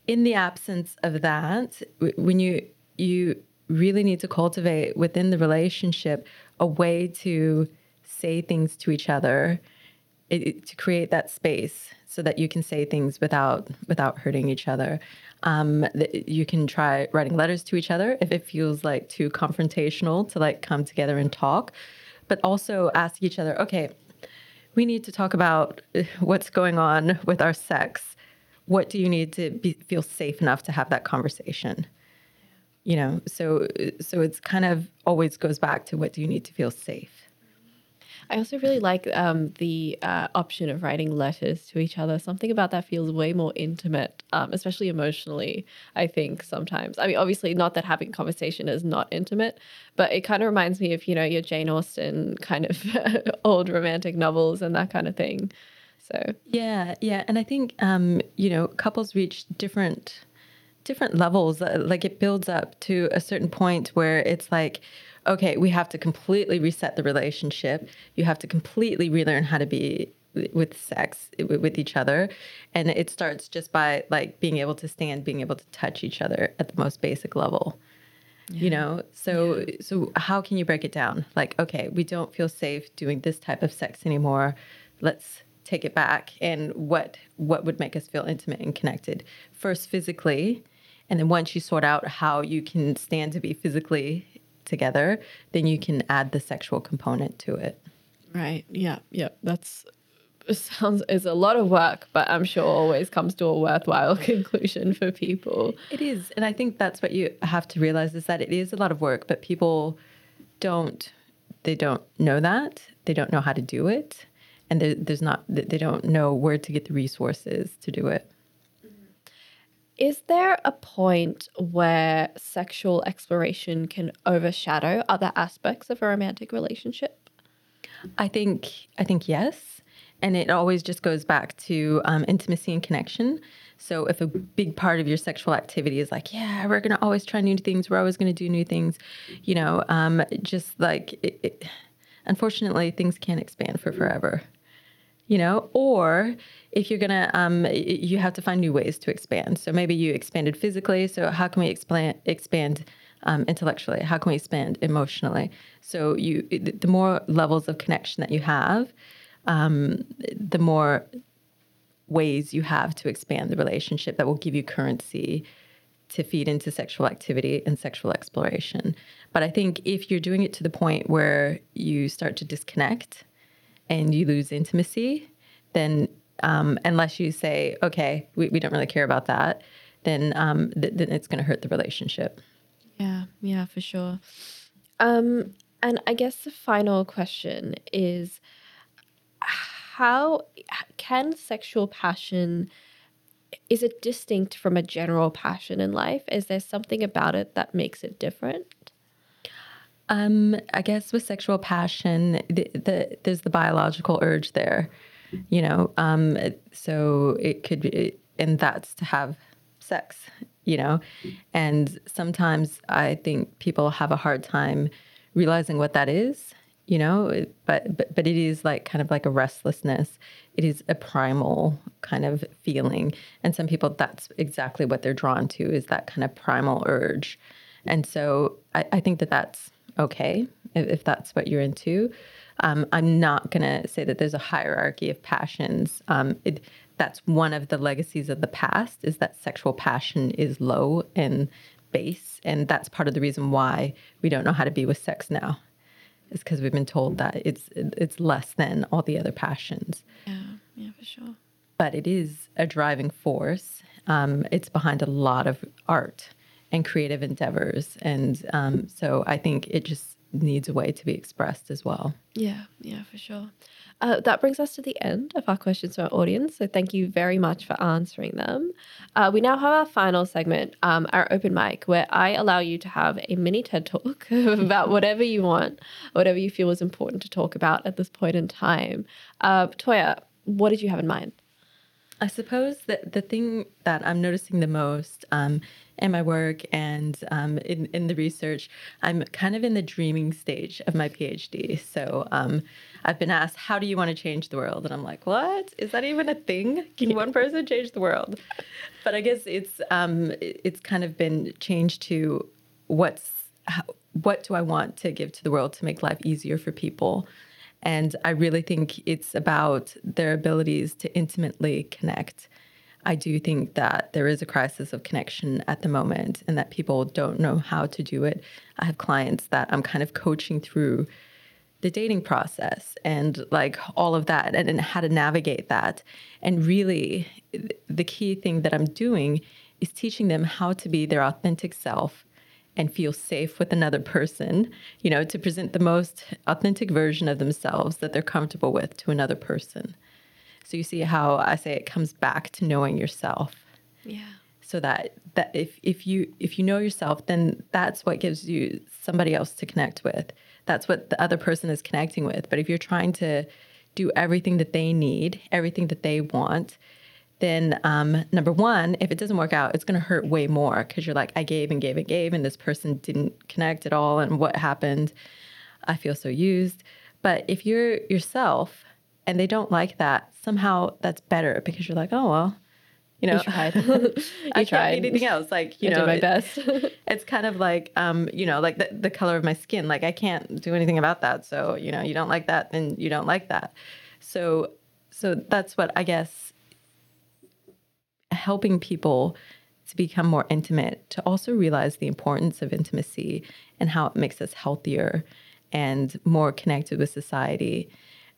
In the absence of that, when you you really need to cultivate within the relationship a way to say things to each other it, to create that space so that you can say things without without hurting each other. Um, you can try writing letters to each other if it feels like too confrontational to like come together and talk, but also ask each other, okay, we need to talk about uh, what's going on with our sex. What do you need to be, feel safe enough to have that conversation? You know, so so it's kind of always goes back to what do you need to feel safe. I also really like um, the uh, option of writing letters to each other. Something about that feels way more intimate, um, especially emotionally. I think sometimes. I mean, obviously, not that having conversation is not intimate, but it kind of reminds me of you know your Jane Austen kind of old romantic novels and that kind of thing. So yeah, yeah, and I think um, you know couples reach different different levels. Uh, like it builds up to a certain point where it's like okay, we have to completely reset the relationship. You have to completely relearn how to be with sex with each other. And it starts just by like being able to stand being able to touch each other at the most basic level. Yeah. you know? So yeah. so how can you break it down? Like okay we don't feel safe doing this type of sex anymore. Let's take it back. And what what would make us feel intimate and connected? First physically and then once you sort out how you can stand to be physically together, then you can add the sexual component to it. Right. Yeah. Yeah. That's sounds is a lot of work, but I'm sure always comes to a worthwhile conclusion for people. It is. And I think that's what you have to realize is that it is a lot of work, but people don't they don't know that. They don't know how to do it. And there's not they don't know where to get the resources to do it. Is there a point where sexual exploration can overshadow other aspects of a romantic relationship? I think I think yes, and it always just goes back to um, intimacy and connection. So if a big part of your sexual activity is like, yeah, we're gonna always try new things, we're always gonna do new things, you know, um, just like, it, it, unfortunately, things can't expand for forever you know or if you're gonna um, you have to find new ways to expand. So maybe you expanded physically so how can we expand expand um, intellectually? How can we expand emotionally? So you the more levels of connection that you have um, the more ways you have to expand the relationship that will give you currency to feed into sexual activity and sexual exploration. But i think if you're doing it to the point where you start to disconnect and you lose intimacy, then um, unless you say, okay, we, we don't really care about that, then um, th- then it's going to hurt the relationship. Yeah, yeah, for sure. Um, and I guess the final question is how can sexual passion is it distinct from a general passion in life? Is there something about it that makes it different? Um, I guess with sexual passion, the, the, there's the biological urge there, you know. Um, so it could be, and that's to have sex, you know. And sometimes I think people have a hard time realizing what that is, you know. But but but it is like kind of like a restlessness. It is a primal kind of feeling, and some people that's exactly what they're drawn to is that kind of primal urge. And so I, I think that that's okay if, if that's what you're into. Um, I'm not going to say that there's a hierarchy of passions. Um, it, that's one of the legacies of the past is that sexual passion is low and base, and that's part of the reason why we don't know how to be with sex now. Is because we've been told that it's it's less than all the other passions. Yeah, yeah, for sure. But it is a driving force. Um, it's behind a lot of art and creative endeavors. And um, so I think it just needs a way to be expressed as well. Yeah, yeah, for sure. Uh, that brings us to the end of our questions to our audience. So thank you very much for answering them. Uh, we now have our final segment, um, our open mic, where I allow you to have a mini TED talk about whatever you want, whatever you feel is important to talk about at this point in time. Uh, Toya, what did you have in mind? I suppose that the thing that I'm noticing the most um, in my work and um, in, in the research, I'm kind of in the dreaming stage of my PhD. So um, I've been asked, how do you want to change the world? And I'm like, what? Is that even a thing? Can one person change the world? But I guess it's um, it's kind of been changed to what's how, what do I want to give to the world to make life easier for people? And I really think it's about their abilities to intimately connect. I do think that there is a crisis of connection at the moment and that people don't know how to do it. I have clients that I'm kind of coaching through the dating process and like all of that and, and how to navigate that. And really, the key thing that I'm doing is teaching them how to be their authentic self and feel safe with another person, you know, to present the most authentic version of themselves that they're comfortable with to another person. So you see how I say it comes back to knowing yourself. Yeah. So that that if if you if you know yourself, then that's what gives you somebody else to connect with. That's what the other person is connecting with. But if you're trying to do everything that they need, everything that they want, then um, number one, if it doesn't work out, it's going to hurt way more because you're like, I gave and gave and gave, and this person didn't connect at all. And what happened? I feel so used. But if you're yourself and they don't like that, somehow that's better because you're like, oh, well, you know, You tried. I tried. anything else. Like, you I know, did my it- best. it's kind of like, um, you know, like the, the color of my skin. Like, I can't do anything about that. So, you know, you don't like that, then you don't like that. So, so that's what I guess helping people to become more intimate, to also realize the importance of intimacy and how it makes us healthier and more connected with society.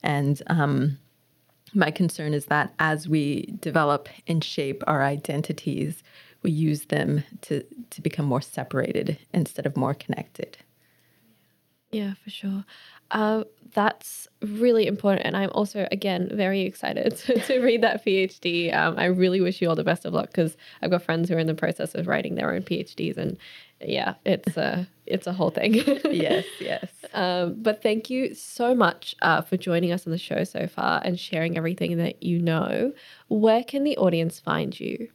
And um, my concern is that as we develop and shape our identities, we use them to, to become more separated instead of more connected. Yeah, for sure. Uh, that's really important. And I'm also, again, very excited to, to read that PhD. Um, I really wish you all the best of luck because I've got friends who are in the process of writing their own PhDs. And yeah, it's a, it's a whole thing. Yes, yes. Um, but thank you so much uh, for joining us on the show so far and sharing everything that you know. Where can the audience find you?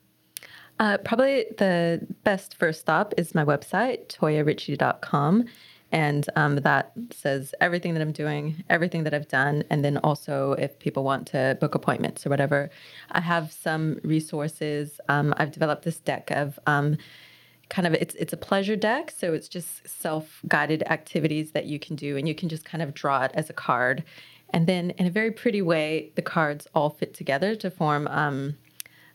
Uh, probably the best first stop is my website, toyaricci.com. And um, that says everything that I'm doing, everything that I've done. And then also, if people want to book appointments or whatever, I have some resources. Um, I've developed this deck of um, kind of it's it's a pleasure deck so it's just self-guided activities that you can do and you can just kind of draw it as a card and then in a very pretty way the cards all fit together to form um,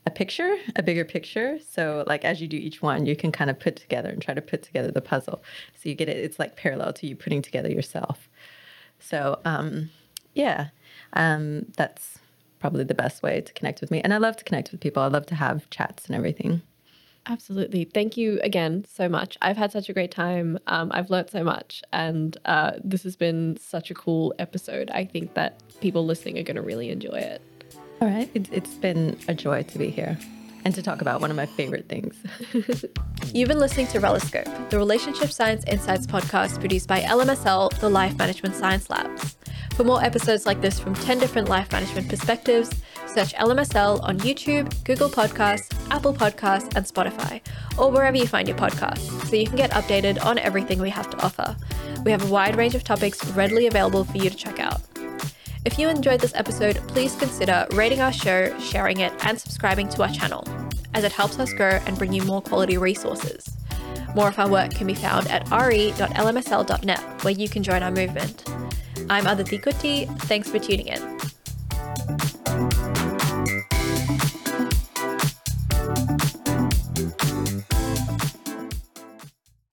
a picture a bigger picture so like as you do each one you can kind of put together and try to put together the puzzle so you get it it's like parallel to you putting together yourself so um, yeah um, that's probably the best way to connect with me and i love to connect with people i love to have chats and everything Absolutely. Thank you again so much. I've had such a great time. Um, I've learned so much, and uh, this has been such a cool episode. I think that people listening are going to really enjoy it. All right. It, it's been a joy to be here and to talk about one of my favorite things. You've been listening to Reloscope, the Relationship Science Insights podcast produced by LMSL, the Life Management Science Labs. For more episodes like this from 10 different life management perspectives, search LMSL on YouTube, Google Podcasts, Apple Podcasts, and Spotify, or wherever you find your podcasts, so you can get updated on everything we have to offer. We have a wide range of topics readily available for you to check out. If you enjoyed this episode, please consider rating our show, sharing it, and subscribing to our channel, as it helps us grow and bring you more quality resources. More of our work can be found at re.lmsl.net, where you can join our movement. I'm Aditi Kutty. Thanks for tuning in.